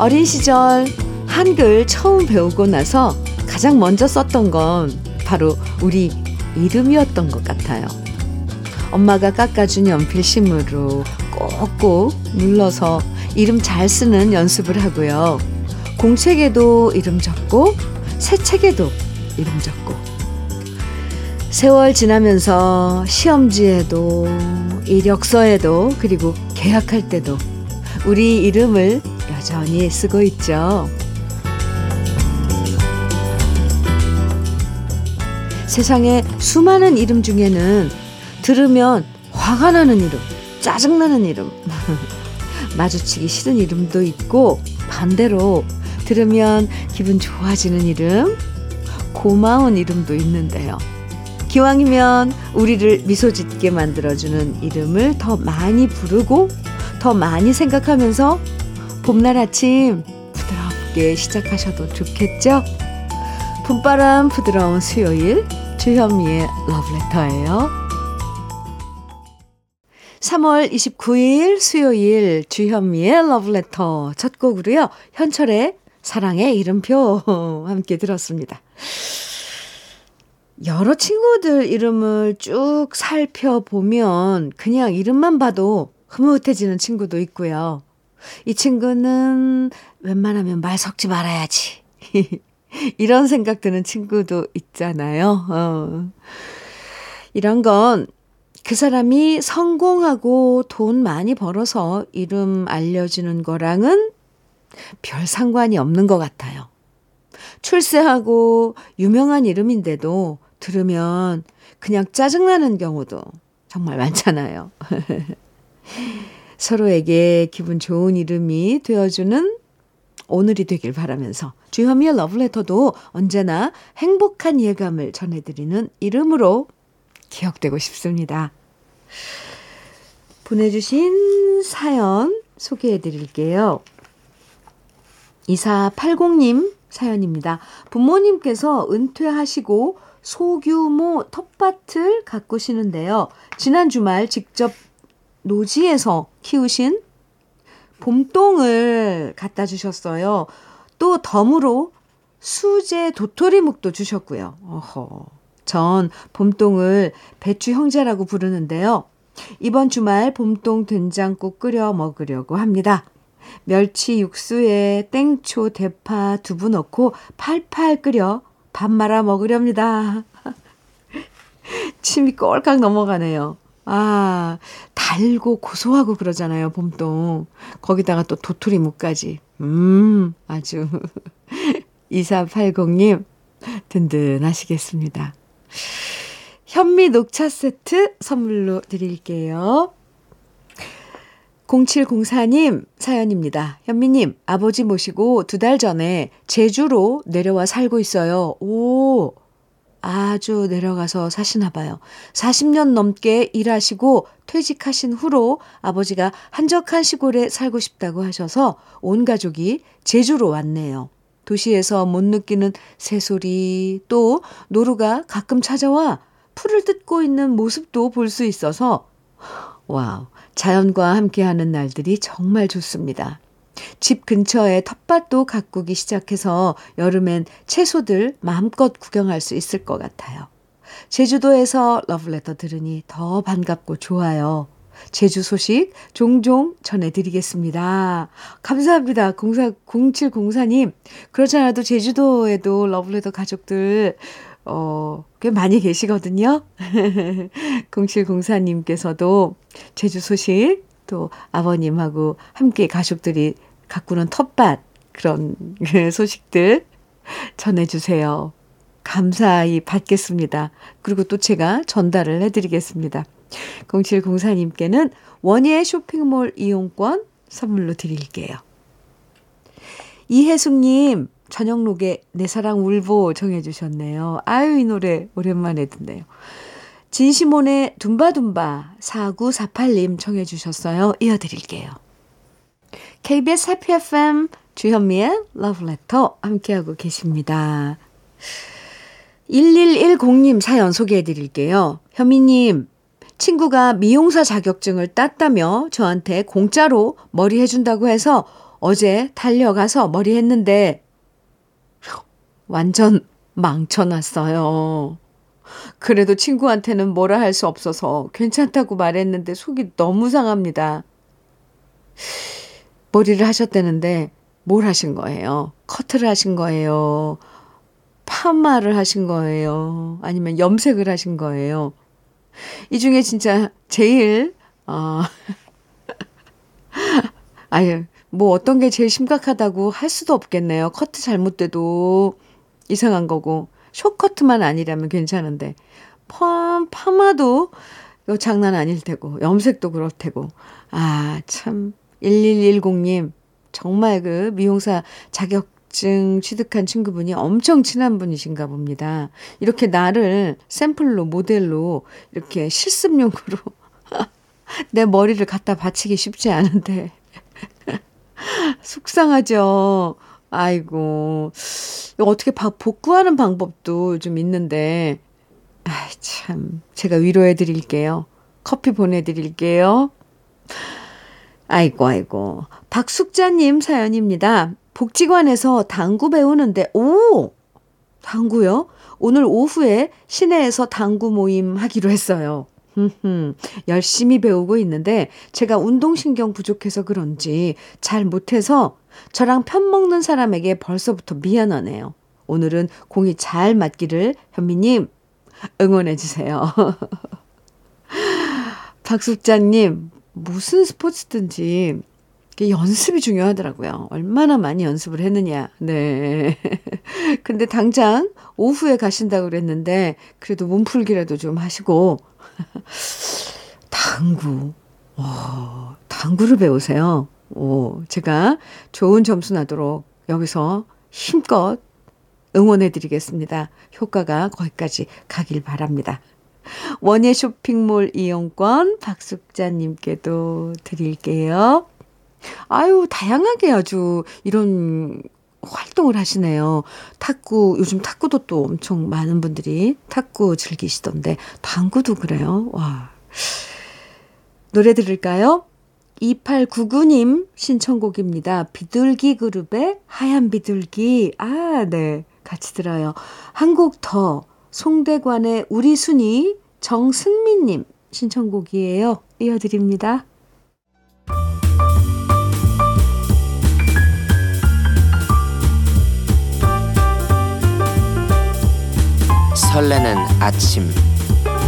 어린 시절 한글 처음 배우고 나서 가장 먼저 썼던 건 바로 우리 이름이었던 것 같아요. 엄마가 깎아준 연필심으로 꼭꼭 눌러서 이름 잘 쓰는 연습을 하고요. 공책에도 이름 적고 새 책에도 이름 적고 세월 지나면서 시험지에도 이력서에도 그리고 계약할 때도 우리 이름을 여전히 쓰고 있죠. 세상에 수많은 이름 중에는 들으면 화가 나는 이름, 짜증나는 이름, 마주치기 싫은 이름도 있고 반대로 들으면 기분 좋아지는 이름, 고마운 이름도 있는데요. 기왕이면 우리를 미소 짓게 만들어주는 이름을 더 많이 부르고 더 많이 생각하면서 봄날 아침 부드럽게 시작하셔도 좋겠죠? 봄바람 부드러운 수요일 주현미의 러브레터예요. 3월 29일 수요일 주현미의 러브레터 첫 곡으로요. 현철의 사랑의 이름표 함께 들었습니다. 여러 친구들 이름을 쭉 살펴보면 그냥 이름만 봐도 흐뭇해지는 친구도 있고요. 이 친구는 웬만하면 말 섞지 말아야지. 이런 생각 드는 친구도 있잖아요. 어. 이런 건 그 사람이 성공하고 돈 많이 벌어서 이름 알려주는 거랑은 별 상관이 없는 것 같아요. 출세하고 유명한 이름인데도 들으면 그냥 짜증나는 경우도 정말 많잖아요. 서로에게 기분 좋은 이름이 되어주는 오늘이 되길 바라면서 주현미의 러브레터도 언제나 행복한 예감을 전해드리는 이름으로 기억되고 싶습니다. 보내주신 사연 소개해 드릴게요. 2480님 사연입니다. 부모님께서 은퇴하시고 소규모 텃밭을 가꾸시는데요. 지난 주말 직접 노지에서 키우신 봄동을 갖다 주셨어요. 또 덤으로 수제 도토리묵도 주셨고요. 어허. 전 봄동을 배추 형제라고 부르는데요. 이번 주말 봄동 된장국 끓여 먹으려고 합니다. 멸치 육수에 땡초, 대파, 두부 넣고 팔팔 끓여 밥 말아 먹으렵니다. 침이 꼴깍 넘어가네요. 아, 달고 고소하고 그러잖아요, 봄동. 거기다가 또 도토리묵까지. 음, 아주. 2480님, 든든하시겠습니다. 현미 녹차 세트 선물로 드릴게요. 0704님 사연입니다. 현미님, 아버지 모시고 두 달 전에 제주로 내려와 살고 있어요. 오, 아주 내려가서 사시나 봐요. 40년 넘게 일하시고 퇴직하신 후로 아버지가 한적한 시골에 살고 싶다고 하셔서 온 가족이 제주로 왔네요. 도시에서 못 느끼는 새소리, 또 노루가 가끔 찾아와 풀을 뜯고 있는 모습도 볼 수 있어서, 와우, 자연과 함께하는 날들이 정말 좋습니다. 집 근처에 텃밭도 가꾸기 시작해서 여름엔 채소들 마음껏 구경할 수 있을 것 같아요. 제주도에서 러브레터 들으니 더 반갑고 좋아요. 제주 소식 종종 전해드리겠습니다. 감사합니다. 04, 0704님. 그렇지 않아도 제주도에도 러브레터 가족들, 어, 꽤 많이 계시거든요. 0704님께서도 제주 소식 또 아버님하고 함께 가족들이 가꾸는 텃밭 그런 소식들 전해주세요. 감사히 받겠습니다. 그리고 또 제가 전달을 해드리겠습니다. 0704님께는 원예 쇼핑몰 이용권 선물로 드릴게요. 이혜숙님, 저녁록에 내 사랑 울보 정해주셨네요. 아유, 이 노래 오랜만에 듣네요. 진시몬의 둠바둠바 4948님 청해주셨어요. 이어드릴게요. KBS 해피 FM 주현미의 러브레터 함께하고 계십니다. 1110님 사연 소개해 드릴게요. 현미님, 친구가 미용사 자격증을 땄다며 저한테 공짜로 머리 해준다고 해서 어제 달려가서 머리 했는데 완전 망쳐놨어요. 그래도 친구한테는 뭐라 할 수 없어서 괜찮다고 말했는데 속이 너무 상합니다. 머리를 하셨다는데 뭘 하신 거예요? 커트를 하신 거예요? 파마를 하신 거예요? 아니면 염색을 하신 거예요? 이 중에 진짜 제일, 어, 아유, 뭐 어떤 게 제일 심각하다고 할 수도 없겠네요. 커트 잘못돼도 이상한 거고, 쇼커트만 아니라면 괜찮은데, 파, 파마도 장난 아닐 테고, 염색도 그럴 테고. 아, 참, 1110님, 정말 그 미용사 자격증 취득한 친구분이 엄청 친한 분이신가 봅니다. 이렇게 나를 샘플로, 모델로, 이렇게 실습용으로 내 머리를 갖다 바치기 쉽지 않은데. 속상하죠. 아이고. 어떻게 복구하는 방법도 좀 있는데, 아 참. 제가 위로해 드릴게요. 커피 보내드릴게요. 아이고, 아이고. 박숙자님 사연입니다. 복지관에서 당구 배우는데, 오! 당구요? 오늘 오후에 시내에서 당구 모임 하기로 했어요. 열심히 배우고 있는데 제가 운동신경 부족해서 그런지 잘 못해서 저랑 편먹는 사람에게 벌써부터 미안하네요. 오늘은 공이 잘 맞기를 현미님 응원해주세요. 박숙자님, 무슨 스포츠든지 연습이 중요하더라고요. 얼마나 많이 연습을 했느냐. 네. 근데 당장 오후에 가신다고 그랬는데, 그래도 몸풀기라도 좀 하시고, 당구. 와, 당구를 배우세요. 오, 제가 좋은 점수 나도록 여기서 힘껏 응원해 드리겠습니다. 효과가 거기까지 가길 바랍니다. 원예 쇼핑몰 이용권 박숙자님께도 드릴게요. 아유, 다양하게 아주 이런 활동을 하시네요. 탁구, 요즘 탁구도 또 엄청 많은 분들이 탁구 즐기시던데, 당구도 그래요. 와. 노래 들을까요? 2899님 신청곡입니다. 비둘기 그룹의 하얀 비둘기. 아, 네. 같이 들어요. 한 곡 더. 송대관의 우리 순이 정승민님 신청곡이에요. 이어드립니다. 설레는 아침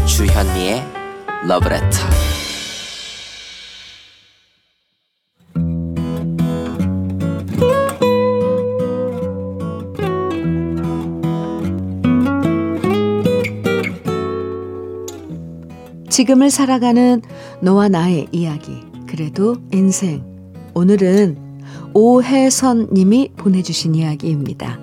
주현미의 러브레터 지금을 살아가는 너와 나의 이야기 그래도 인생 오늘은 오혜선 님이 보내주신 이야기입니다.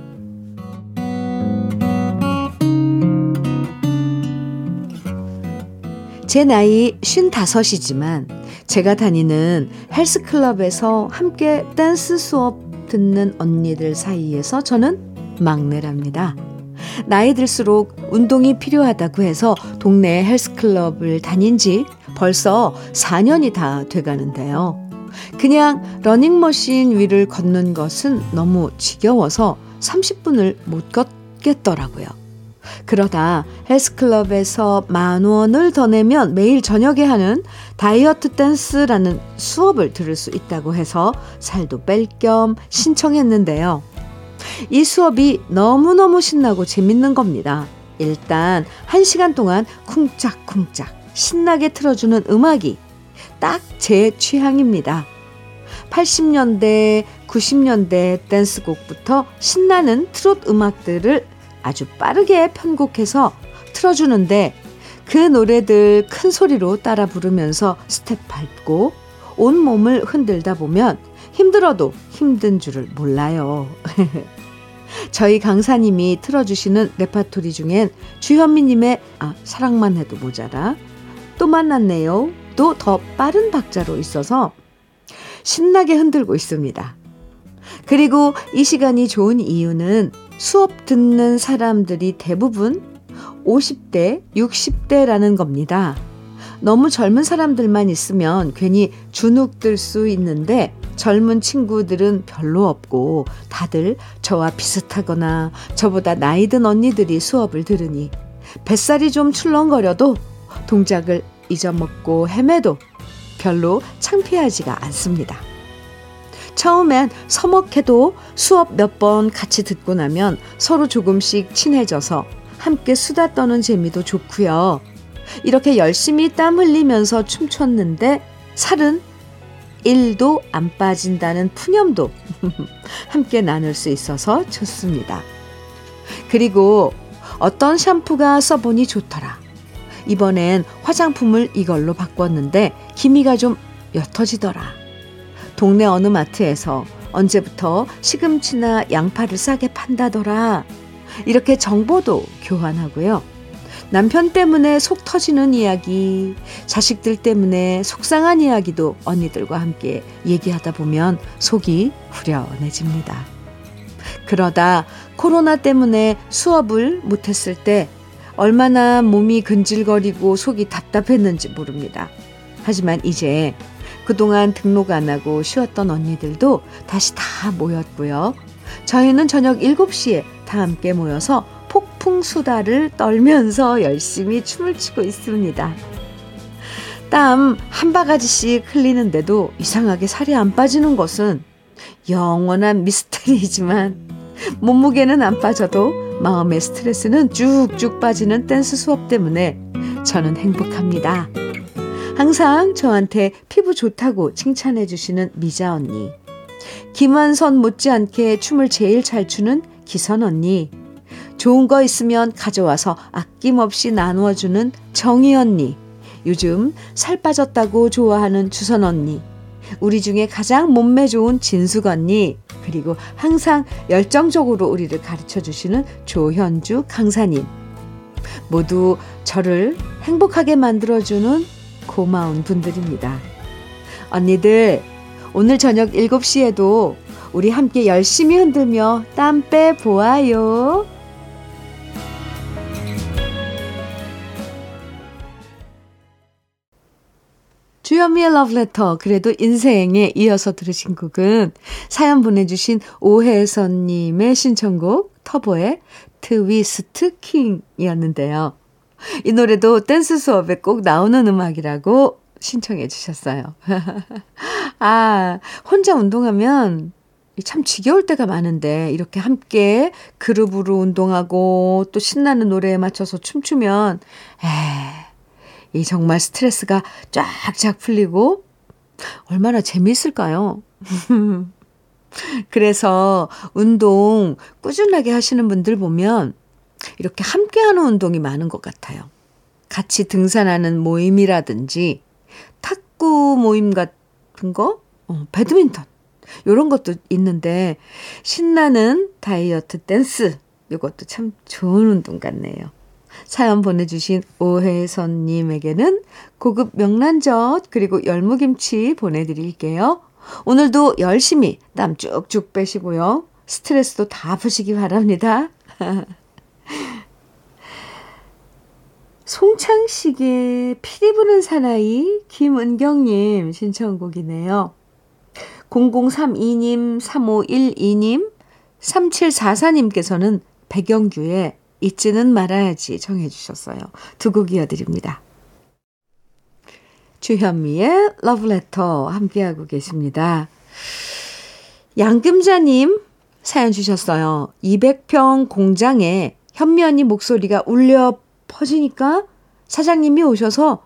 제 나이 55이지만 제가 다니는 헬스클럽에서 함께 댄스 수업 듣는 언니들 사이에서 저는 막내랍니다. 나이 들수록 운동이 필요하다고 해서 동네 헬스클럽을 다닌 지 벌써 4년이 다 돼가는데요. 그냥 러닝머신 위를 걷는 것은 너무 지겨워서 30분을 못 걷겠더라고요. 그러다 헬스클럽에서 만 원을 더 내면 매일 저녁에 하는 다이어트 댄스라는 수업을 들을 수 있다고 해서 살도 뺄 겸 신청했는데요. 이 수업이 너무너무 신나고 재밌는 겁니다. 일단 한 시간 동안 쿵짝쿵짝 신나게 틀어주는 음악이 딱 제 취향입니다. 80년대, 90년대 댄스곡부터 신나는 트롯 음악들을 아주 빠르게 편곡해서 틀어주는데 그 노래들 큰 소리로 따라 부르면서 스텝 밟고 온 몸을 흔들다 보면 힘들어도 힘든 줄을 몰라요. 저희 강사님이 틀어주시는 레파토리 중엔 주현미님의 아, 사랑만 해도 모자라 또 만났네요. 또 더 빠른 박자로 있어서 신나게 흔들고 있습니다. 그리고 이 시간이 좋은 이유는 수업 듣는 사람들이 대부분 50대, 60대라는 겁니다. 너무 젊은 사람들만 있으면 괜히 주눅 들 수 있는데 젊은 친구들은 별로 없고 다들 저와 비슷하거나 저보다 나이 든 언니들이 수업을 들으니 뱃살이 좀 출렁거려도 동작을 잊어먹고 헤매도 별로 창피하지가 않습니다. 처음엔 서먹해도 수업 몇 번 같이 듣고 나면 서로 조금씩 친해져서 함께 수다 떠는 재미도 좋고요. 이렇게 열심히 땀 흘리면서 춤췄는데 살은 1도 안 빠진다는 푸념도 함께 나눌 수 있어서 좋습니다. 그리고 어떤 샴푸가 써보니 좋더라. 이번엔 화장품을 이걸로 바꿨는데 기미가 좀 옅어지더라. 동네 어느 마트에서 언제부터 시금치나 양파를 싸게 판다더라. 이렇게 정보도 교환하고요. 남편 때문에 속 터지는 이야기, 자식들 때문에 속상한 이야기도 언니들과 함께 얘기하다 보면 속이 후련해집니다. 그러다 코로나 때문에 수업을 못했을 때 얼마나 몸이 근질거리고 속이 답답했는지 모릅니다. 하지만 이제 그동안 등록 안 하고 쉬었던 언니들도 다시 다 모였고요. 저희는 저녁 7시에 다 함께 모여서 폭 풍 수다를 떨면서 열심히 춤을 추고 있습니다. 땀 한 바가지씩 흘리는데도 이상하게 살이 안 빠지는 것은 영원한 미스터리이지만 몸무게는 안 빠져도 마음의 스트레스는 쭉쭉 빠지는 댄스 수업 때문에 저는 행복합니다. 항상 저한테 피부 좋다고 칭찬해 주시는 미자 언니. 김완선 못지않게 춤을 제일 잘 추는 기선 언니. 좋은 거 있으면 가져와서 아낌없이 나누어주는 정희 언니. 요즘 살 빠졌다고 좋아하는 주선 언니. 우리 중에 가장 몸매 좋은 진숙 언니. 그리고 항상 열정적으로 우리를 가르쳐 주시는 조현주 강사님. 모두 저를 행복하게 만들어주는 고마운 분들입니다. 언니들, 오늘 저녁 7시에도 우리 함께 열심히 흔들며 땀 빼 보아요. 주현미의 러브레터 그래도 인생에 이어서 들으신 곡은 사연 보내주신 오혜선님의 신청곡 터보의 트위스트 킹이었는데요. 이 노래도 댄스 수업에 꼭 나오는 음악이라고 신청해 주셨어요. 아, 혼자 운동하면 참 지겨울 때가 많은데 이렇게 함께 그룹으로 운동하고 또 신나는 노래에 맞춰서 춤추면 에 이 정말 스트레스가 쫙쫙 풀리고 얼마나 재미있을까요? 그래서 운동 꾸준하게 하시는 분들 보면 이렇게 함께 하는 운동이 많은 것 같아요. 같이 등산하는 모임이라든지 탁구 모임 같은 거, 어, 배드민턴 이런 것도 있는데 신나는 다이어트 댄스 이것도 참 좋은 운동 같네요. 사연 보내주신 오혜선님에게는 고급 명란젓 그리고 열무김치 보내드릴게요. 오늘도 열심히 땀 쭉쭉 빼시고요. 스트레스도 다 푸시기 바랍니다. 송창식의 피리 부는 사나이 김은경님 신청곡이네요. 0032님, 3512님, 3744님께서는 백영규의 잊지는 말아야지 정해 주셨어요. 두 곡 이어드립니다. 주현미의 러브레터 함께하고 계십니다. 양금자님 사연 주셨어요. 200평 공장에 현미 언니 목소리가 울려 퍼지니까 사장님이 오셔서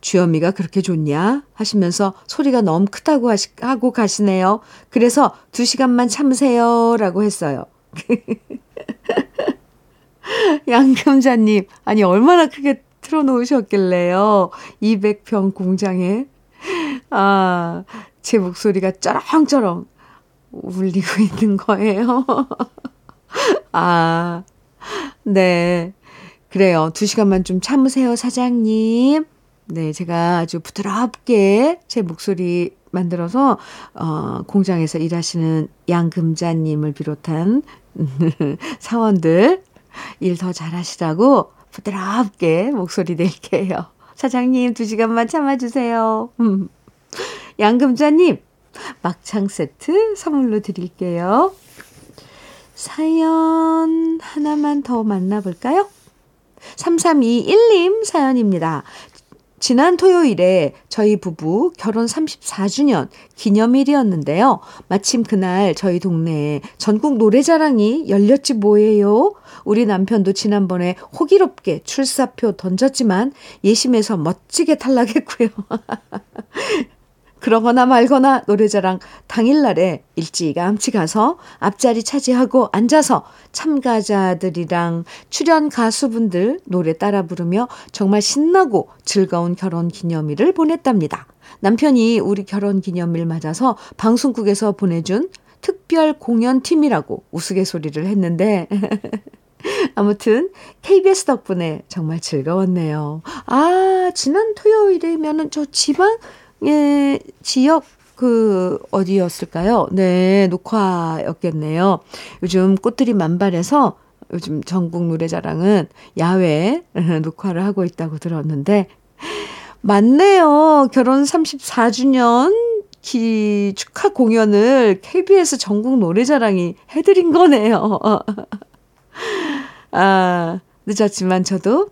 주현미가 그렇게 좋냐? 하시면서 소리가 너무 크다고 하시, 하고 가시네요. 그래서 두 시간만 참으세요. 라고 했어요. 양금자님, 아니, 얼마나 크게 틀어놓으셨길래요. 200평 공장에. 아, 제 목소리가 쩌렁쩌렁 울리고 있는 거예요. 아, 네. 그래요. 두 시간만 좀 참으세요, 사장님. 네, 제가 아주 부드럽게 제 목소리 만들어서, 어, 공장에서 일하시는 양금자님을 비롯한 사원들, 일 더 잘하시라고 부드럽게 목소리 낼게요. 사장님, 두 시간만 참아주세요. 음. 양금자님, 막창 세트 선물로 드릴게요. 사연 하나만 더 만나볼까요? 3321님 사연입니다. 지난 토요일에 저희 부부 결혼 34주년 기념일이었는데요. 마침 그날 저희 동네에 전국 노래자랑이 열렸지 뭐예요. 우리 남편도 지난번에 호기롭게 출사표 던졌지만 예심에서 멋지게 탈락했고요. 그러거나 말거나 노래자랑 당일날에 일찌감치 가서 앞자리 차지하고 앉아서 참가자들이랑 출연 가수분들 노래 따라 부르며 정말 신나고 즐거운 결혼 기념일을 보냈답니다. 남편이 우리 결혼 기념일 맞아서 방송국에서 보내준 특별 공연팀이라고 우스갯소리를 했는데 아무튼 KBS 덕분에 정말 즐거웠네요. 아, 지난 토요일이면은 저 지방 예, 지역 그 어디였을까요? 네, 녹화였겠네요. 요즘 꽃들이 만발해서 요즘 전국 노래자랑은 야외 녹화를 하고 있다고 들었는데 맞네요. 결혼 34주년 기 축하 공연을 KBS 전국 노래자랑이 해드린 거네요. 아, 늦었지만 저도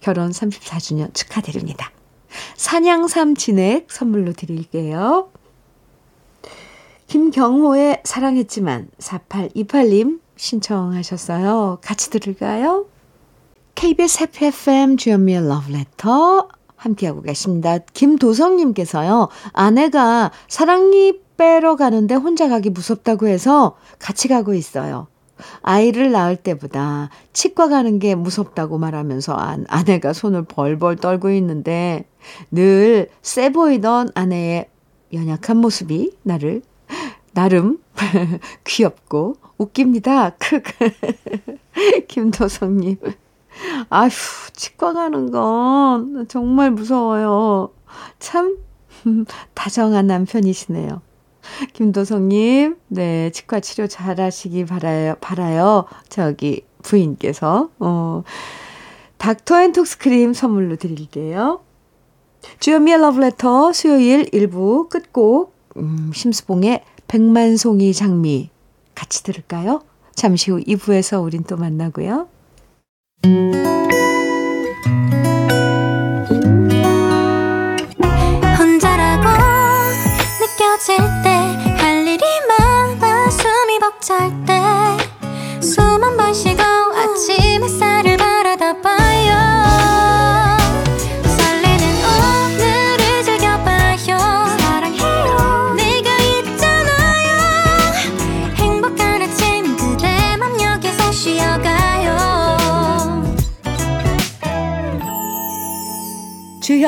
결혼 34주년 축하드립니다. 산양삼 진액 선물로 드릴게요. 김경호의 사랑했지만 4828님 신청하셨어요. 같이 들을까요? KBS 해피 FM 주연미의 러브레터 함께하고 계십니다. 김도성님께서요. 아내가 사랑니 빼러 가는데 혼자 가기 무섭다고 해서 같이 가고 있어요. 아이를 낳을 때보다 치과 가는 게 무섭다고 말하면서 아내가 손을 벌벌 떨고 있는데 늘 세 보이던 아내의 연약한 모습이 나를 나름 귀엽고 웃깁니다. 김도성님. 아휴, 치과 가는 건 정말 무서워요. 참 다정한 남편이시네요. 김도성님, 네, 치과 치료 잘 하시기 바라요, 바라요. 저기, 부인께서, 어, 닥터 앤 톡스 크림 선물로 드릴게요. 주현미의 러브레터 수요일 1부 끝곡, 음, 심수봉의 백만송이 장미 같이 들을까요? 잠시 후 2부에서 우린 또 만나고요. 혼자라고 느껴질 때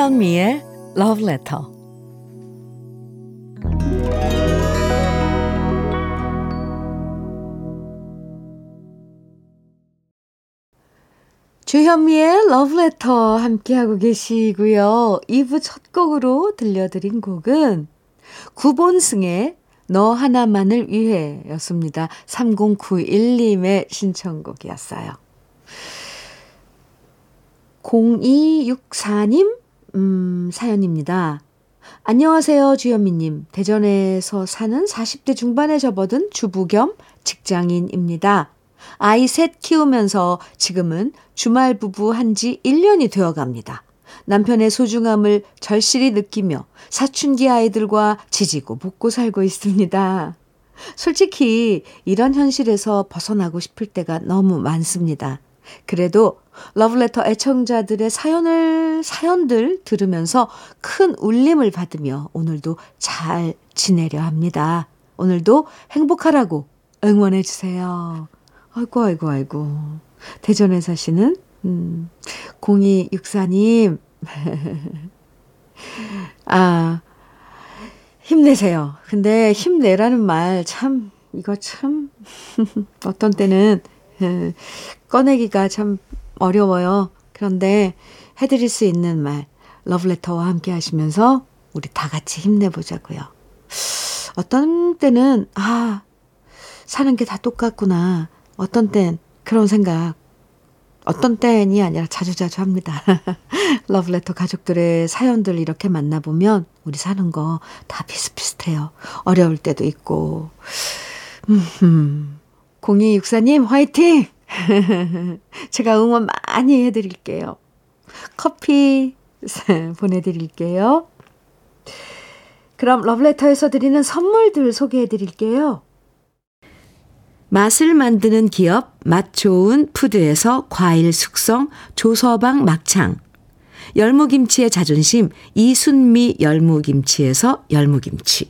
주현미의 Love Letter. 주현미의 Love Letter 함께하고 계시고요. 2부 첫 곡으로 들려드린 곡은 구본승의 너 하나만을 위해 였습니다. 3091님의 신청곡이었어요. 0264님, 음, 사연입니다. 안녕하세요, 주현미님. 대전에서 사는 40대 중반에 접어든 주부 겸 직장인입니다. 아이 셋 키우면서 지금은 주말 부부 한 지 1년이 되어 갑니다. 남편의 소중함을 절실히 느끼며 사춘기 아이들과 지지고 볶고 살고 있습니다. 솔직히 이런 현실에서 벗어나고 싶을 때가 너무 많습니다. 그래도 러브레터 애청자들의 사연을, 사연들 들으면서 큰 울림을 받으며 오늘도 잘 지내려 합니다. 오늘도 행복하라고 응원해주세요. 아이고, 아이고, 아이고. 대전에 사시는, 음, 0264님. 아, 힘내세요. 근데 힘내라는 말 참, 이거 참, 어떤 때는, 꺼내기가 참 어려워요. 그런데 해드릴 수 있는 말, 러브레터와 함께 하시면서 우리 다 같이 힘내보자고요. 어떤 때는, 아, 사는 게 다 똑같구나. 어떤 땐 그런 생각, 어떤 때이 아니라 자주자주 합니다. 러브레터 가족들의 사연들 이렇게 만나보면 우리 사는 거 다 비슷비슷해요. 어려울 때도 있고. 음, 0264님, 화이팅! 제가 응원 많이 해드릴게요. 커피 보내드릴게요. 그럼 러브레터에서 드리는 선물들 소개해 드릴게요. 맛을 만드는 기업 맛 좋은 푸드에서 과일 숙성 조서방 막창 열무김치의 자존심 이순미 열무김치에서 열무김치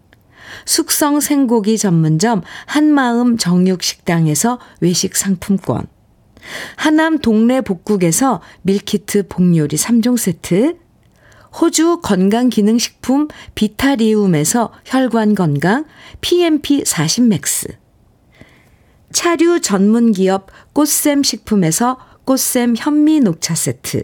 숙성 생고기 전문점 한마음 정육식당에서 외식 상품권. 하남 동네 복국에서 밀키트 복요리 3종 세트. 호주 건강기능식품 비타리움에서 혈관건강 PMP 40 맥스. 차류 전문기업 꽃샘 식품에서 꽃샘 현미 녹차 세트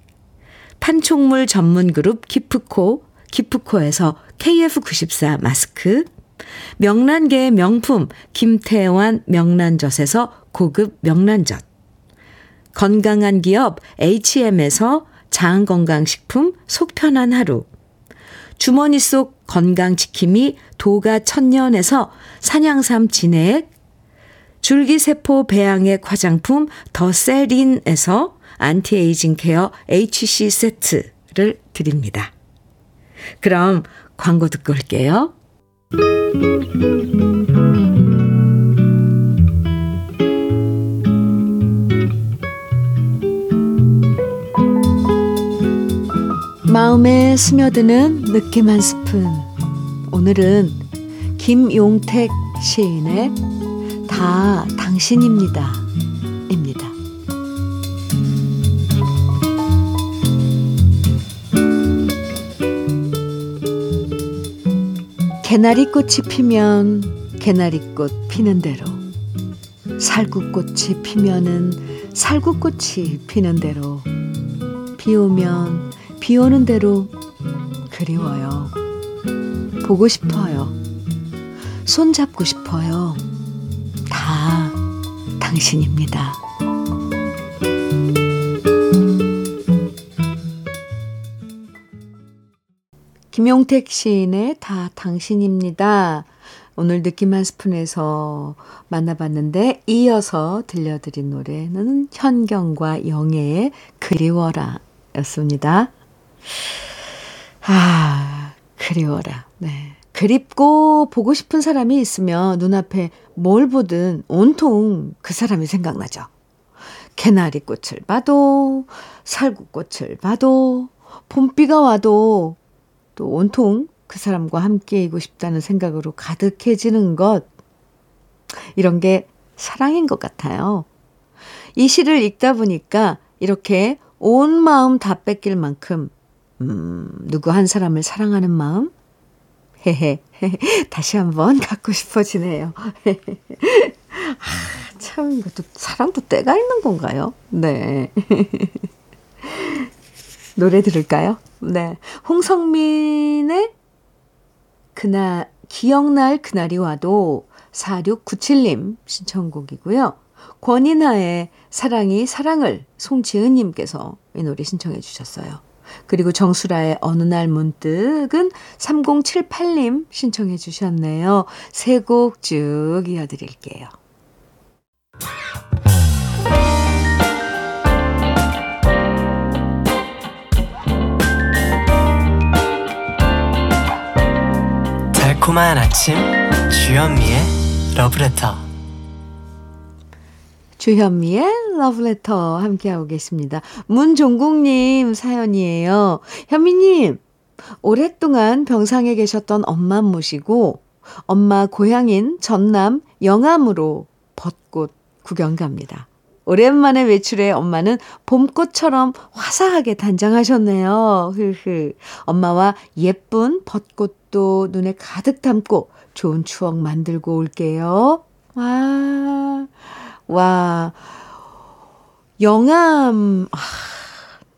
판촉물 전문 그룹 기프코 기프코에서 KF94 마스크 명란계의 명품 김태환 명란젓에서 고급 명란젓 건강한 기업 H&M에서 장건강식품 속편한 하루 주머니 속 건강지킴이 도가 천년에서 산양삼 진액 줄기세포 배양액 화장품 더 세린에서 anti-aging care HC 세트를 드립니다. 그럼 광고 듣고 올게요. 마음에 스며드는 느낌 한 스푼. 오늘은 김용택 시인의 다 당신입니다. 입니다. 개나리꽃이 피면 개나리꽃 피는 대로 살구꽃이 피면은 살구꽃이 피는 대로 비 오면 비 오는 대로 그리워요. 보고 싶어요. 손 잡고 싶어요. 다 당신입니다. 김용택 시인의 다 당신입니다. 오늘 느낌 한 스푼에서 만나봤는데 이어서 들려드린 노래는 현경과 영애의 그리워라 였습니다. 아, 그리워라. 네. 그립고 보고 싶은 사람이 있으면 눈앞에 뭘 보든 온통 그 사람이 생각나죠. 개나리 꽃을 봐도, 살구 꽃을 봐도, 봄비가 와도 또 온통 그 사람과 함께이고 싶다는 생각으로 가득해지는 것. 이런 게 사랑인 것 같아요. 이 시를 읽다 보니까 이렇게 온 마음 다 뺏길 만큼, 음, 누구 한 사람을 사랑하는 마음? 헤헤, 다시 한번 갖고 싶어지네요. 아, 참, 이것도 사랑도 때가 있는 건가요? 네. 노래 들을까요? 네. 홍성민의 그날, 기억날 그날이 와도 4697님 신청곡이고요. 권인하의 사랑이 사랑을 송지은님께서 이 노래 신청해 주셨어요. 그리고 정수라의 어느 날 문득은 3078님 신청해 주셨네요. 세 곡 쭉 이어드릴게요. 달콤한 아침 주현미의 러브레터 주현미의 러브레터 함께하고 계십니다. 문종국님 사연이에요. 현미님, 오랫동안 병상에 계셨던 엄마 모시고 엄마 고향인 전남 영암으로 벚꽃 구경 갑니다. 오랜만에 외출해 엄마는 봄꽃처럼 화사하게 단장하셨네요. 흐흐. 엄마와 예쁜 벚꽃도 눈에 가득 담고 좋은 추억 만들고 올게요. 와, 와. 영암, 아,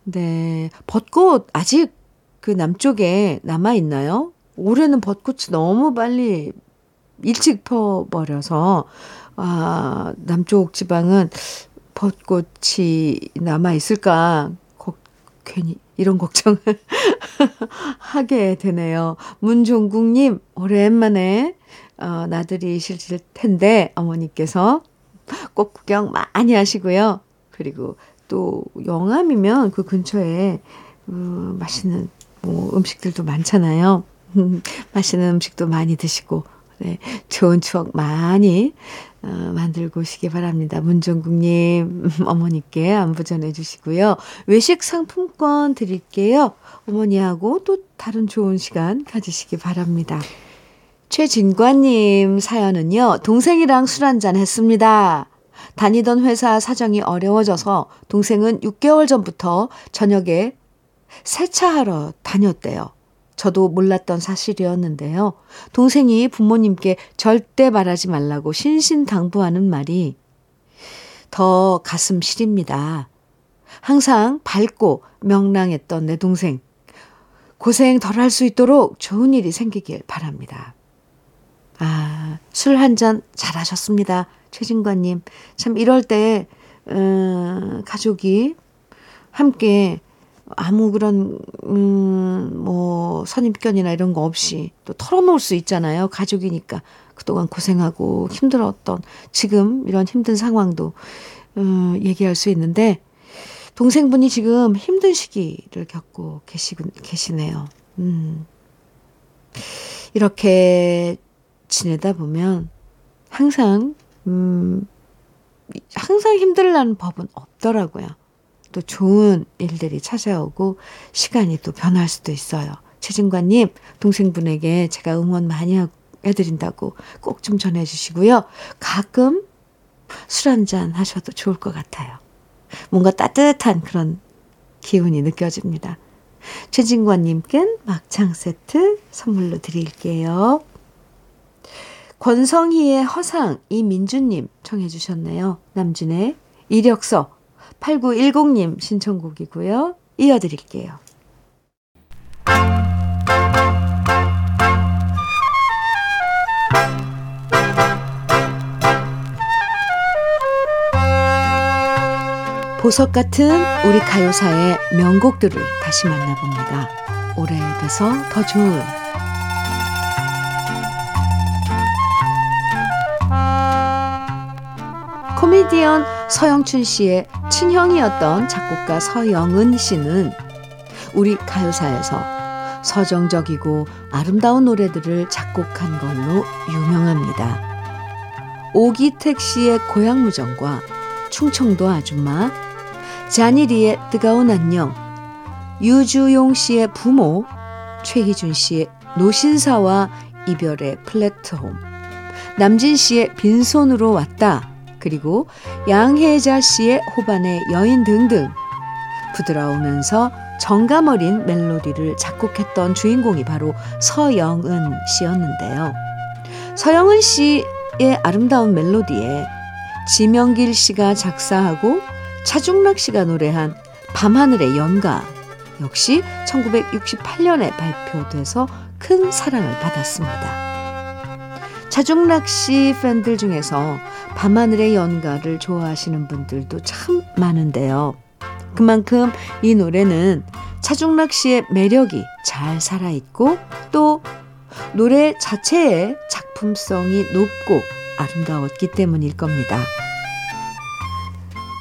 네. 벚꽃 아직 그 남쪽에 남아있나요? 올해는 벚꽃이 너무 빨리 일찍 펴버려서, 아, 남쪽 지방은 벚꽃이 남아 있을까? 거, 괜히 이런 걱정을 하게 되네요. 문종국님, 오랜만에 어, 나들이실 텐데 어머니께서 꼭 구경 많이 하시고요. 그리고 또 영암이면 그 근처에 음, 맛있는 뭐 음식들도 많잖아요. 맛있는 음식도 많이 드시고 네, 좋은 추억 많이 어, 만들고 오시기 바랍니다. 문정국님 어머니께 안부 전해주시고요. 외식 상품권 드릴게요. 어머니하고 또 다른 좋은 시간 가지시기 바랍니다. 최진관님 사연은요. 동생이랑 술 한잔 했습니다. 다니던 회사 사정이 어려워져서 동생은 6개월 전부터 저녁에 세차하러 다녔대요. 저도 몰랐던 사실이었는데요. 동생이 부모님께 절대 말하지 말라고 신신당부하는 말이 더 가슴 시립니다. 항상 밝고 명랑했던 내 동생. 고생 덜 할 수 있도록 좋은 일이 생기길 바랍니다. 아, 술 한 잔 잘하셨습니다. 최진관님. 참 이럴 때, 음, 가족이 함께 아무 그런, 음, 뭐, 선입견이나 이런 거 없이 또 털어놓을 수 있잖아요. 가족이니까. 그동안 고생하고 힘들었던 지금 이런 힘든 상황도, 음, 얘기할 수 있는데, 동생분이 지금 힘든 시기를 겪고 계시, 계시네요. 음. 이렇게 지내다 보면 항상, 음, 항상 힘들라는 법은 없더라고요. 또 좋은 일들이 찾아오고 시간이 또 변할 수도 있어요. 최진관님, 동생분에게 제가 응원 많이 해드린다고 꼭 좀 전해주시고요. 가끔 술 한잔 하셔도 좋을 것 같아요. 뭔가 따뜻한 그런 기운이 느껴집니다. 최진관님께 막창 세트 선물로 드릴게요. 권성희의 허상 이민주님 청해 주셨네요. 남진의 이력서 8910님 신청곡이고요. 이어드릴게요. 보석 같은 우리 가요사의 명곡들을 다시 만나봅니다. 오래돼서 더 좋은 코미디언 서영춘 씨의 친형이었던 작곡가 서영은 씨는 우리 가요사에서 서정적이고 아름다운 노래들을 작곡한 걸로 유명합니다. 오기택 씨의 고향무정과 충청도 아줌마, 자니리의 뜨거운 안녕, 유주용 씨의 부모, 최희준 씨의 노신사와 이별의 플랫폼, 남진 씨의 빈손으로 왔다, 그리고 양혜자 씨의 호반의 여인 등등 부드러우면서 정감 어린 멜로디를 작곡했던 주인공이 바로 서영은 씨였는데요. 서영은 씨의 아름다운 멜로디에 지명길 씨가 작사하고 차중락 씨가 노래한 밤하늘의 연가 역시 1968년에 발표돼서 큰 사랑을 받았습니다. 차중락 씨 팬들 중에서 밤하늘의 연가를 좋아하시는 분들도 참 많은데요. 그만큼 이 노래는 차중락 씨의 매력이 잘 살아있고 또 노래 자체의 작품성이 높고 아름다웠기 때문일 겁니다.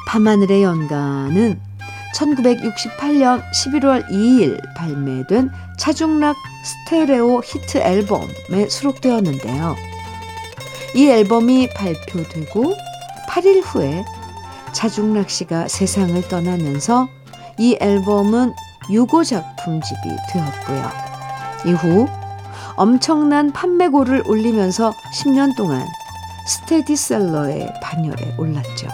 밤하늘의 연가는 1968년 11월 2일 발매된 차중락 스테레오 히트 앨범에 수록되었는데요. 이 앨범이 발표되고 8일 후에 차중락 씨가 세상을 떠나면서 이 앨범은 유고 작품집이 되었고요. 이후 엄청난 판매고를 올리면서 10년 동안 스테디셀러의 반열에 올랐죠.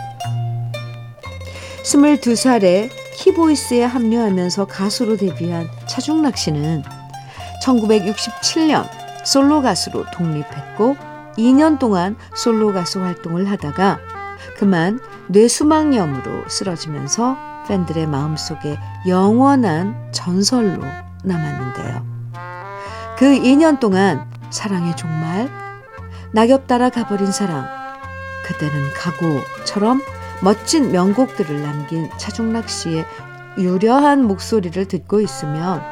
22살에 키보이스에 합류하면서 가수로 데뷔한 차중락 씨는 1967년 솔로 가수로 독립했고 2년 동안 솔로 가수 활동을 하다가 그만 뇌수막염으로 쓰러지면서 팬들의 마음속에 영원한 전설로 남았는데요. 그 2년 동안 사랑의 종말, 낙엽 따라 가버린 사랑, 그때는 가고처럼 멋진 명곡들을 남긴 차중락 씨의 유려한 목소리를 듣고 있으면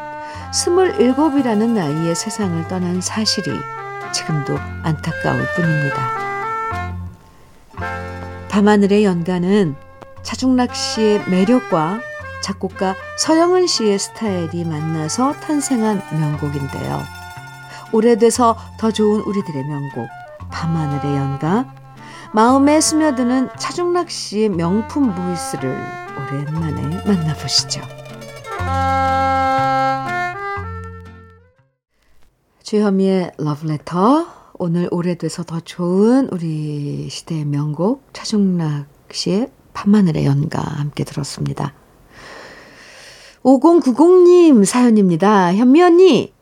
스물일곱이라는 나이에 세상을 떠난 사실이 지금도 안타까울 뿐입니다. 밤하늘의 연가는 차중락 씨의 매력과 작곡가 서영은 씨의 스타일이 만나서 탄생한 명곡인데요. 오래돼서 더 좋은 우리들의 명곡 밤하늘의 연가 마음에 스며드는 차중락 씨의 명품 보이스를 오랜만에 만나보시죠. 주현미의 러브레터 오늘 오래돼서 더 좋은 우리 시대의 명곡 차중락 씨의 밤하늘의 연가 함께 들었습니다. 5090님 사연입니다. 현미 언니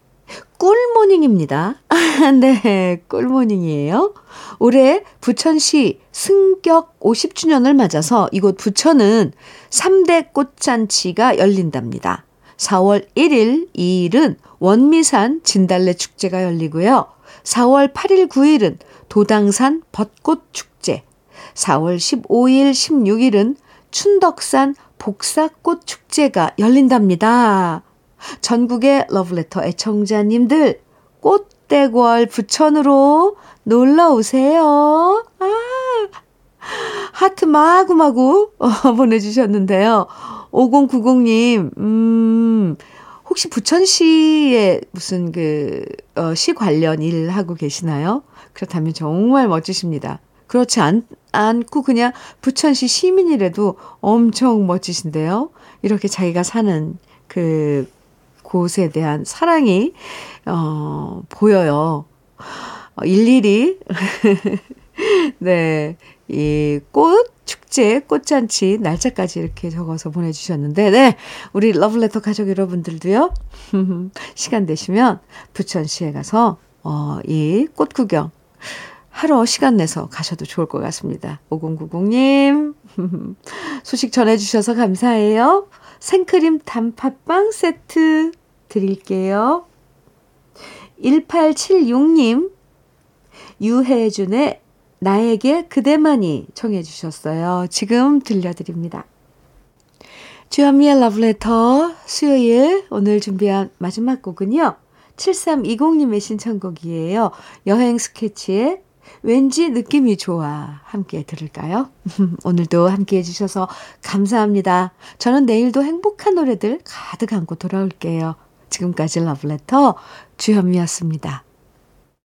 꿀모닝입니다. 네, 꿀모닝이에요. 올해 부천시 승격 50주년을 맞아서 이곳 부천은 3대 꽃잔치가 열린답니다. 4월 1일, 2일은 원미산 진달래 축제가 열리고요. 4월 8일, 9일은 도당산 벚꽃 축제, 4월 15일, 16일은 춘덕산 복사꽃 축제가 열린답니다. 전국의 러브레터 애청자님들 꽃대궐 부천으로 놀러 오세요. 아, 하트 마구마구 어, 보내주셨는데요. 5090님, 음, 혹시 부천시에 무슨 그, 어, 시 관련 일 하고 계시나요? 그렇다면 정말 멋지십니다. 그렇지 않, 않고 그냥 부천시 시민이라도 엄청 멋지신데요. 이렇게 자기가 사는 그 곳에 대한 사랑이, 어, 보여요. 어, 일일이, 네, 이 꽃, 축제, 꽃잔치, 날짜까지 이렇게 적어서 보내주셨는데, 네, 우리 러블레터 가족 여러분들도요, 시간 되시면 부천시에 가서, 어, 이 꽃 구경, 하러 시간 내서 가셔도 좋을 것 같습니다. 5090님, 소식 전해주셔서 감사해요. 생크림 단팥빵 세트 드릴게요. 1876님, 유혜준의 나에게 그대만이 청해 주셨어요. 지금 들려드립니다. 주현미의 러브레터 수요일 오늘 준비한 마지막 곡은요. 7320님의 신청곡이에요. 여행 스케치의 왠지 느낌이 좋아. 함께 들을까요? 오늘도 함께 해주셔서 감사합니다. 저는 내일도 행복한 노래들 가득 안고 돌아올게요. 지금까지 러브레터 주현미였습니다.